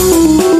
Ooh.